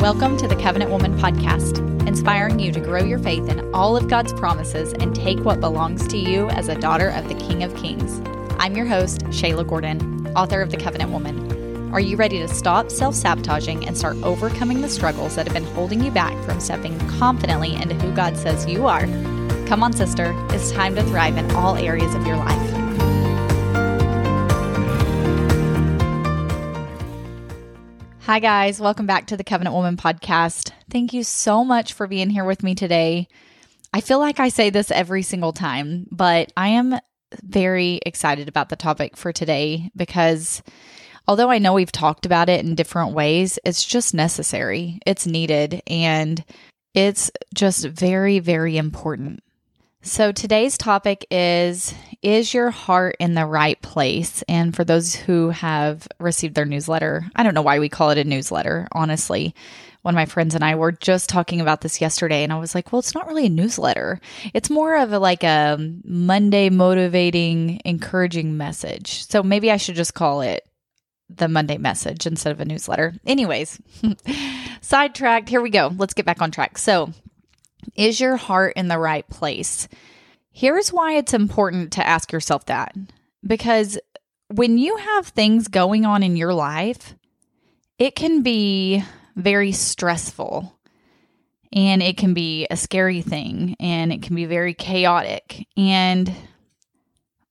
Welcome to the Covenant Woman podcast, inspiring you to grow your faith in all of God's promises and take what belongs to you as a daughter of the King of Kings. I'm your host, Shayla Gordon, author of The Covenant Woman. Are you ready to stop self sabotaging and start overcoming the struggles that have been holding you back from stepping confidently into who God says you are? Come on, sister, it's time to thrive in all areas of your life. Hi, guys. Welcome back to the Covenant Woman podcast. Thank you so much for being here with me today. I feel like I say this every single time, but I am very excited about the topic for today because although I know we've talked about it in different ways, it's just necessary, it's needed, and it's just very, very important. So today's topic is Is your heart in the right place? And for those who have received their newsletter, I don't know why we call it a newsletter, honestly. One of my friends and I were just talking about this yesterday, and I was like, well, it's not really a newsletter. It's more of a, like a Monday motivating, encouraging message. So maybe I should just call it the Monday message instead of a newsletter. Anyways, sidetracked. Here we go. Let's get back on track. So, is your heart in the right place? Here's why it's important to ask yourself that. Because when you have things going on in your life, it can be very stressful and it can be a scary thing and it can be very chaotic. And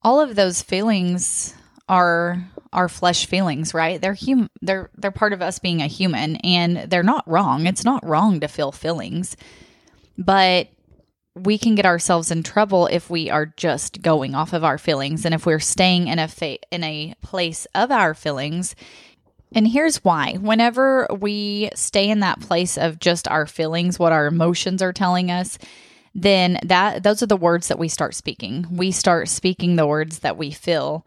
all of those feelings are our flesh feelings, right? They're hum- they're they're part of us being a human and they're not wrong. It's not wrong to feel feelings. But we can get ourselves in trouble if we are just going off of our feelings and if we're staying in a fa- in a place of our feelings. And here's why. Whenever we stay in that place of just our feelings, what our emotions are telling us, then that those are the words that we start speaking. We start speaking the words that we feel.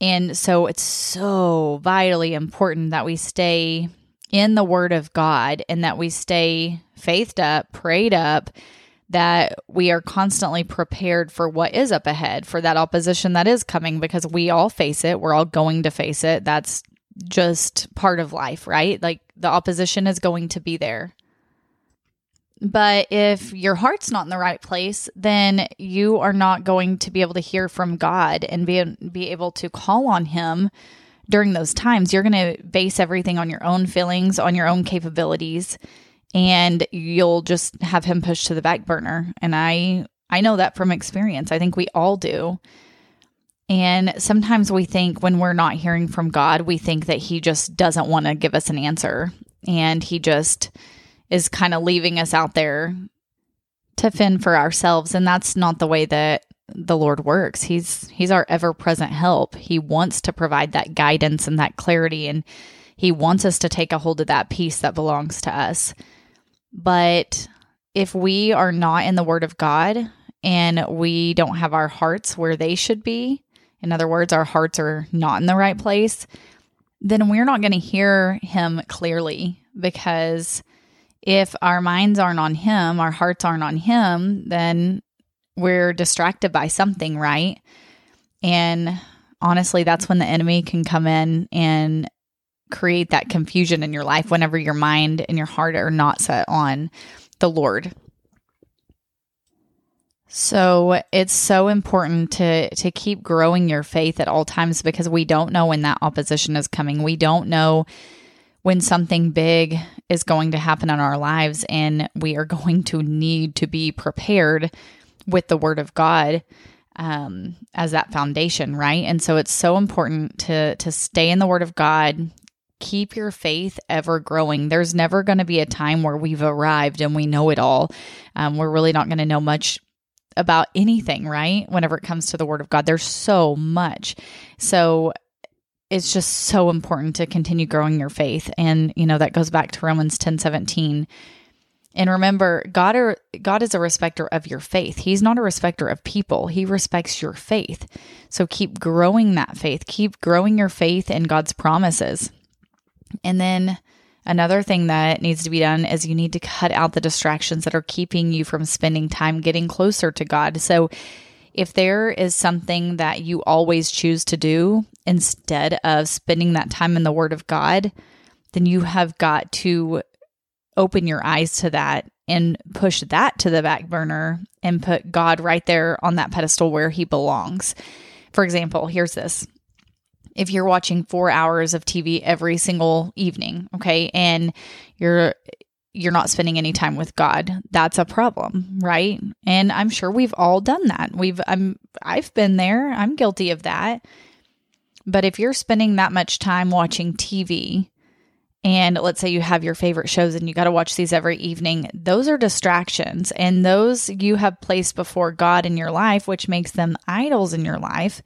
And so it's so vitally important that we stay in the Word of God and that we stay faithed up, prayed up, that we are constantly prepared for what is up ahead, for that opposition that is coming, because we all face it. We're all going to face it. That's just part of life, right? Like the opposition is going to be there. But if your heart's not in the right place, then you are not going to be able to hear from God and be, be able to call on Him during those times, you're going to base everything on your own feelings, on your own capabilities, and you'll just have him pushed to the back burner. And I I know that from experience. I think we all do. And sometimes we think when we're not hearing from God, we think that he just doesn't want to give us an answer and he just is kind of leaving us out there to fend for ourselves and that's not the way that the Lord works. He's he's our ever-present help. He wants to provide that guidance and that clarity and he wants us to take a hold of that peace that belongs to us. But if we are not in the word of God and we don't have our hearts where they should be, in other words, our hearts are not in the right place, then we're not going to hear him clearly because if our minds aren't on him, our hearts aren't on him, then we're distracted by something, right? And honestly, that's when the enemy can come in and create that confusion in your life whenever your mind and your heart are not set on the Lord. So it's so important to to keep growing your faith at all times because we don't know when that opposition is coming. We don't know when something big is going to happen in our lives and we are going to need to be prepared with the word of God um, as that foundation, right? And so it's so important to to stay in the word of God, keep your faith ever growing. There's never going to be a time where we've arrived and we know it all. Um, we're really not going to know much about anything, right? Whenever it comes to the word of God, there's so much. So it's just so important to continue growing your faith. And, you know, that goes back to Romans 10 17 and remember, God God is a respecter of your faith. He's not a respecter of people. He respects your faith. So keep growing that faith. Keep growing your faith in God's promises. And then another thing that needs to be done is you need to cut out the distractions that are keeping you from spending time getting closer to God. So if there is something that you always choose to do instead of spending that time in the Word of God, then you have got to open your eyes to that and push that to the back burner and put God right there on that pedestal where he belongs. For example, here's this. If you're watching 4 hours of TV every single evening, okay, and you're you're not spending any time with God, that's a problem, right? And I'm sure we've all done that. We've I'm I've been there. I'm guilty of that. But if you're spending that much time watching TV, and let's say you have your favorite shows and you got to watch these every evening, those are distractions and those you have placed before God in your life, which makes them idols in your life.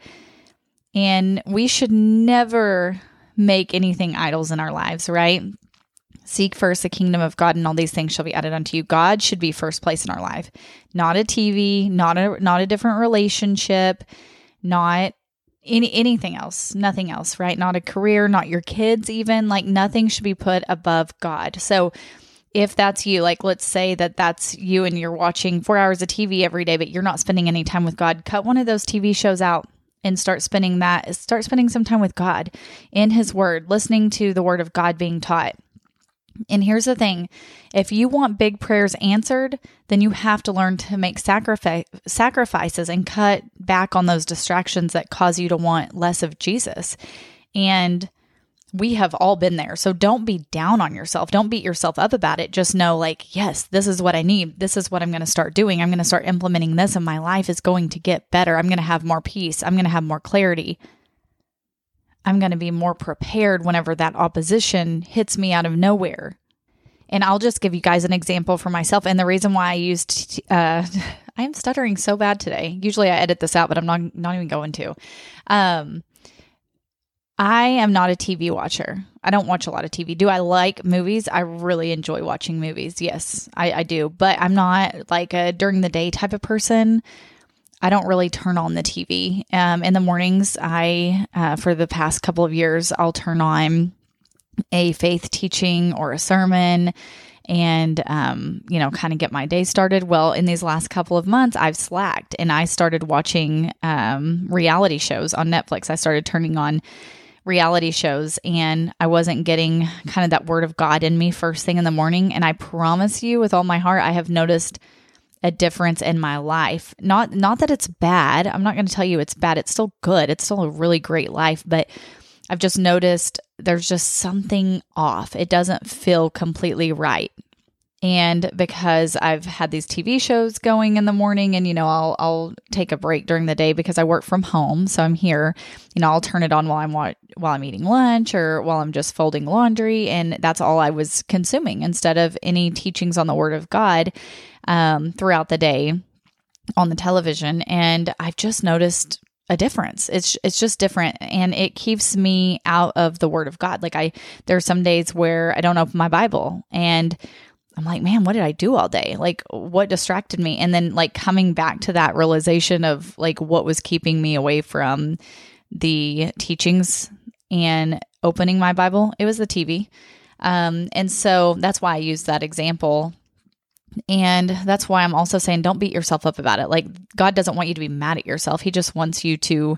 And we should never make anything idols in our lives, right? Seek first the kingdom of God and all these things shall be added unto you. God should be first place in our life. Not a TV, not a not a different relationship, not any anything else, nothing else, right? Not a career, not your kids even, like nothing should be put above God. So if that's you, like let's say that that's you and you're watching 4 hours of TV every day but you're not spending any time with God, cut one of those TV shows out and start spending that start spending some time with God in his word, listening to the word of God being taught. And here's the thing if you want big prayers answered, then you have to learn to make sacrifice, sacrifices and cut back on those distractions that cause you to want less of Jesus. And we have all been there. So don't be down on yourself. Don't beat yourself up about it. Just know, like, yes, this is what I need. This is what I'm going to start doing. I'm going to start implementing this, and my life is going to get better. I'm going to have more peace. I'm going to have more clarity. I'm going to be more prepared whenever that opposition hits me out of nowhere. And I'll just give you guys an example for myself. And the reason why I used, uh, I am stuttering so bad today. Usually I edit this out, but I'm not not even going to. Um, I am not a TV watcher. I don't watch a lot of TV. Do I like movies? I really enjoy watching movies. Yes, I, I do. But I'm not like a during the day type of person. I don't really turn on the TV. Um, in the mornings, I, uh, for the past couple of years, I'll turn on a faith teaching or a sermon and um, you know kind of get my day started. Well in these last couple of months i've slacked and i started watching um, reality shows on netflix. I started turning on reality shows and i wasn't getting kind of that word of god in me first thing in the morning. And i promise you with all my heart i have noticed a difference in my life. Not not that it's bad. I'm not going to tell you it's bad. It's still good. It's still a really great life, but I've just noticed there's just something off. It doesn't feel completely right. And because I've had these TV shows going in the morning and you know I'll I'll take a break during the day because I work from home, so I'm here, you know, I'll turn it on while I'm while I'm eating lunch or while I'm just folding laundry and that's all I was consuming instead of any teachings on the word of God um, throughout the day on the television. And I've just noticed a difference. It's it's just different and it keeps me out of the word of God. Like I there are some days where I don't open my Bible and I'm like, man, what did I do all day? Like what distracted me? And then like coming back to that realization of like what was keeping me away from the teachings and opening my Bible, it was the TV. Um, and so that's why I use that example and that's why I'm also saying don't beat yourself up about it. Like God doesn't want you to be mad at yourself. He just wants you to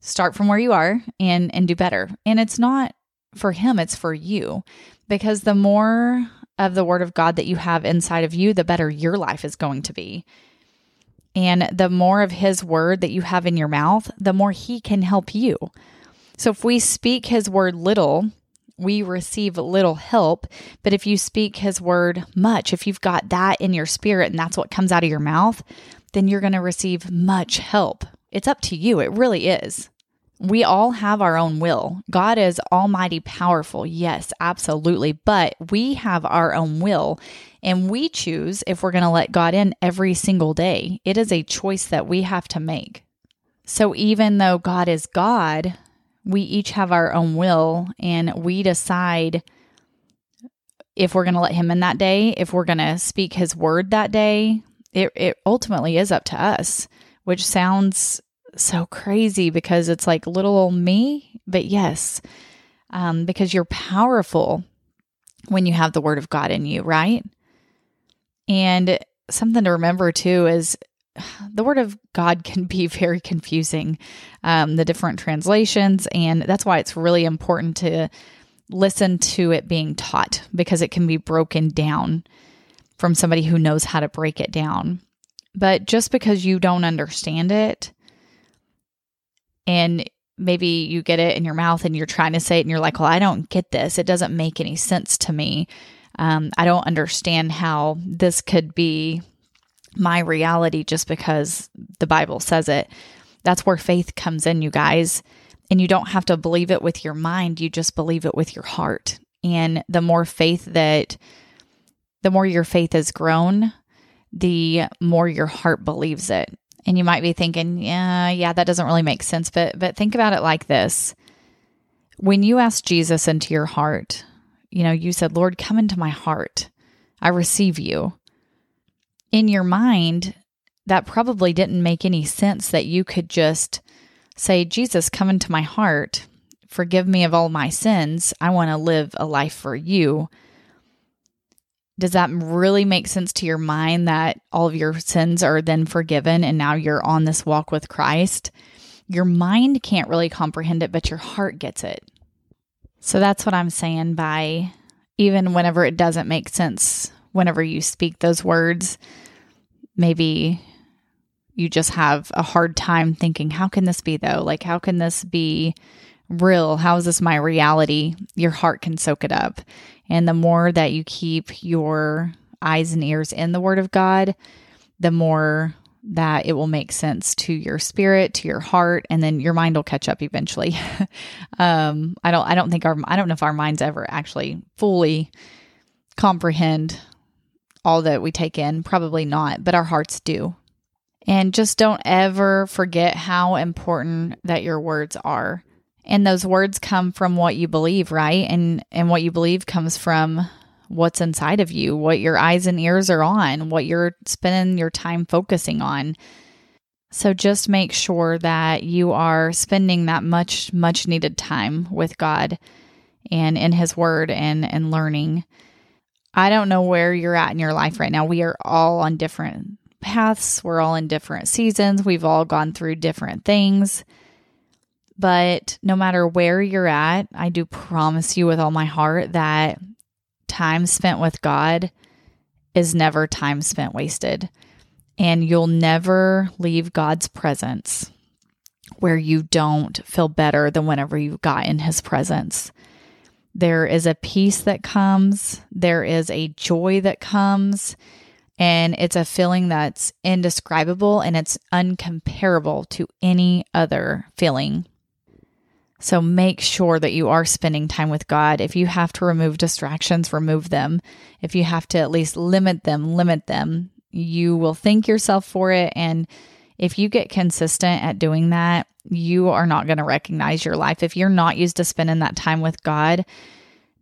start from where you are and and do better. And it's not for him, it's for you. Because the more of the word of God that you have inside of you, the better your life is going to be. And the more of his word that you have in your mouth, the more he can help you. So if we speak his word little, we receive little help. But if you speak his word much, if you've got that in your spirit and that's what comes out of your mouth, then you're going to receive much help. It's up to you. It really is. We all have our own will. God is almighty powerful. Yes, absolutely. But we have our own will and we choose if we're going to let God in every single day. It is a choice that we have to make. So even though God is God, we each have our own will and we decide if we're going to let him in that day, if we're going to speak his word that day. It, it ultimately is up to us, which sounds so crazy because it's like little old me, but yes, um, because you're powerful when you have the word of God in you, right? And something to remember too is the word of God can be very confusing, um, the different translations. And that's why it's really important to listen to it being taught because it can be broken down from somebody who knows how to break it down. But just because you don't understand it and maybe you get it in your mouth and you're trying to say it and you're like, well, I don't get this. It doesn't make any sense to me. Um, I don't understand how this could be my reality just because the Bible says it. That's where faith comes in, you guys. And you don't have to believe it with your mind, you just believe it with your heart. And the more faith that, the more your faith has grown, the more your heart believes it. And you might be thinking, yeah, yeah, that doesn't really make sense. But but think about it like this. When you ask Jesus into your heart, you know, you said, Lord, come into my heart. I receive you. In your mind, that probably didn't make any sense that you could just say, Jesus, come into my heart. Forgive me of all my sins. I want to live a life for you does that really make sense to your mind that all of your sins are then forgiven and now you're on this walk with Christ? Your mind can't really comprehend it, but your heart gets it. So that's what I'm saying by even whenever it doesn't make sense, whenever you speak those words, maybe you just have a hard time thinking, how can this be though? Like, how can this be real? How is this my reality? Your heart can soak it up. And the more that you keep your eyes and ears in the Word of God, the more that it will make sense to your spirit, to your heart, and then your mind will catch up eventually. um, I don't, I don't think our, I don't know if our minds ever actually fully comprehend all that we take in. Probably not, but our hearts do. And just don't ever forget how important that your words are and those words come from what you believe right and and what you believe comes from what's inside of you what your eyes and ears are on what you're spending your time focusing on so just make sure that you are spending that much much needed time with god and in his word and and learning i don't know where you're at in your life right now we are all on different paths we're all in different seasons we've all gone through different things but no matter where you're at, I do promise you with all my heart that time spent with God is never time spent wasted. And you'll never leave God's presence where you don't feel better than whenever you got in his presence. There is a peace that comes, there is a joy that comes, and it's a feeling that's indescribable and it's uncomparable to any other feeling so make sure that you are spending time with God. If you have to remove distractions, remove them. If you have to at least limit them, limit them. You will thank yourself for it. And if you get consistent at doing that, you are not going to recognize your life. If you're not used to spending that time with God,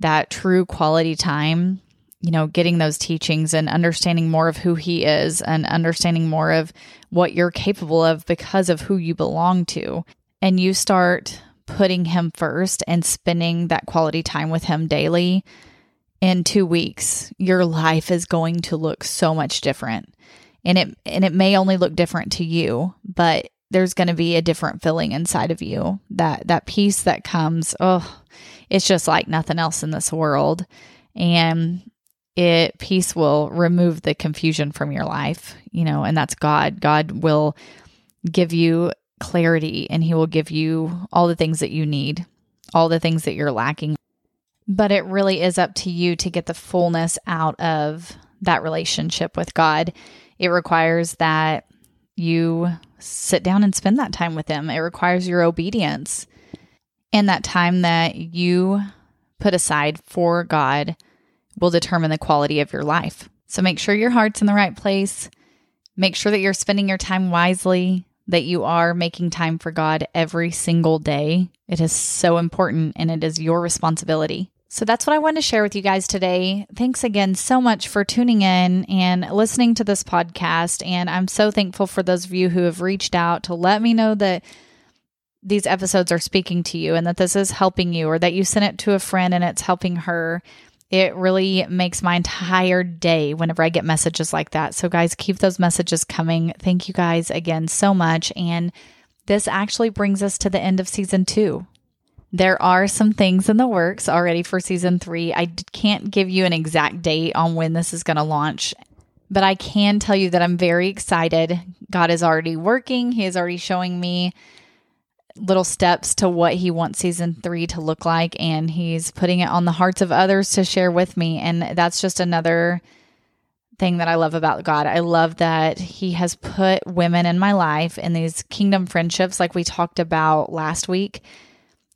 that true quality time, you know, getting those teachings and understanding more of who He is and understanding more of what you're capable of because of who you belong to. And you start putting him first and spending that quality time with him daily in 2 weeks your life is going to look so much different and it and it may only look different to you but there's going to be a different feeling inside of you that that peace that comes oh it's just like nothing else in this world and it peace will remove the confusion from your life you know and that's god god will give you clarity and He will give you all the things that you need, all the things that you're lacking. But it really is up to you to get the fullness out of that relationship with God. It requires that you sit down and spend that time with Him, it requires your obedience. And that time that you put aside for God will determine the quality of your life. So make sure your heart's in the right place. Make sure that you're spending your time wisely that you are making time for God every single day. It is so important and it is your responsibility. So that's what I wanted to share with you guys today. Thanks again so much for tuning in and listening to this podcast. And I'm so thankful for those of you who have reached out to let me know that these episodes are speaking to you and that this is helping you, or that you sent it to a friend and it's helping her. It really makes my entire day whenever I get messages like that. So, guys, keep those messages coming. Thank you guys again so much. And this actually brings us to the end of season two. There are some things in the works already for season three. I can't give you an exact date on when this is going to launch, but I can tell you that I'm very excited. God is already working, He is already showing me little steps to what He wants season three to look like, and He's putting it on the hearts of others to share with me. And that's just another thing that I love about God. I love that He has put women in my life in these kingdom friendships, like we talked about last week,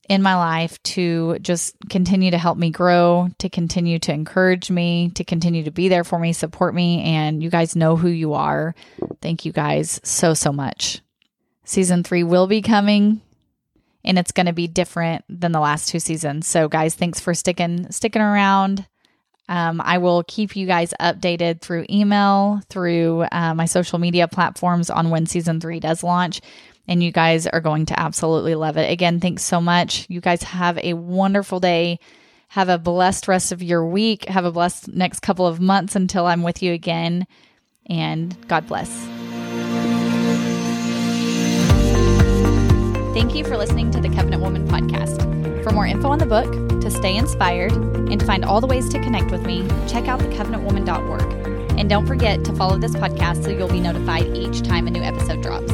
in my life to just continue to help me grow, to continue to encourage me, to continue to be there for me, support me. And you guys know who you are. Thank you guys so, so much. Season three will be coming and it's going to be different than the last two seasons. So guys, thanks for sticking sticking around. Um, I will keep you guys updated through email, through uh, my social media platforms on when season three does launch. And you guys are going to absolutely love it. Again, thanks so much. You guys have a wonderful day. Have a blessed rest of your week. Have a blessed next couple of months until I'm with you again. And God bless. Thank you for listening to the Covenant Woman podcast. For more info on the book, to stay inspired, and to find all the ways to connect with me, check out thecovenantwoman.org. And don't forget to follow this podcast so you'll be notified each time a new episode drops.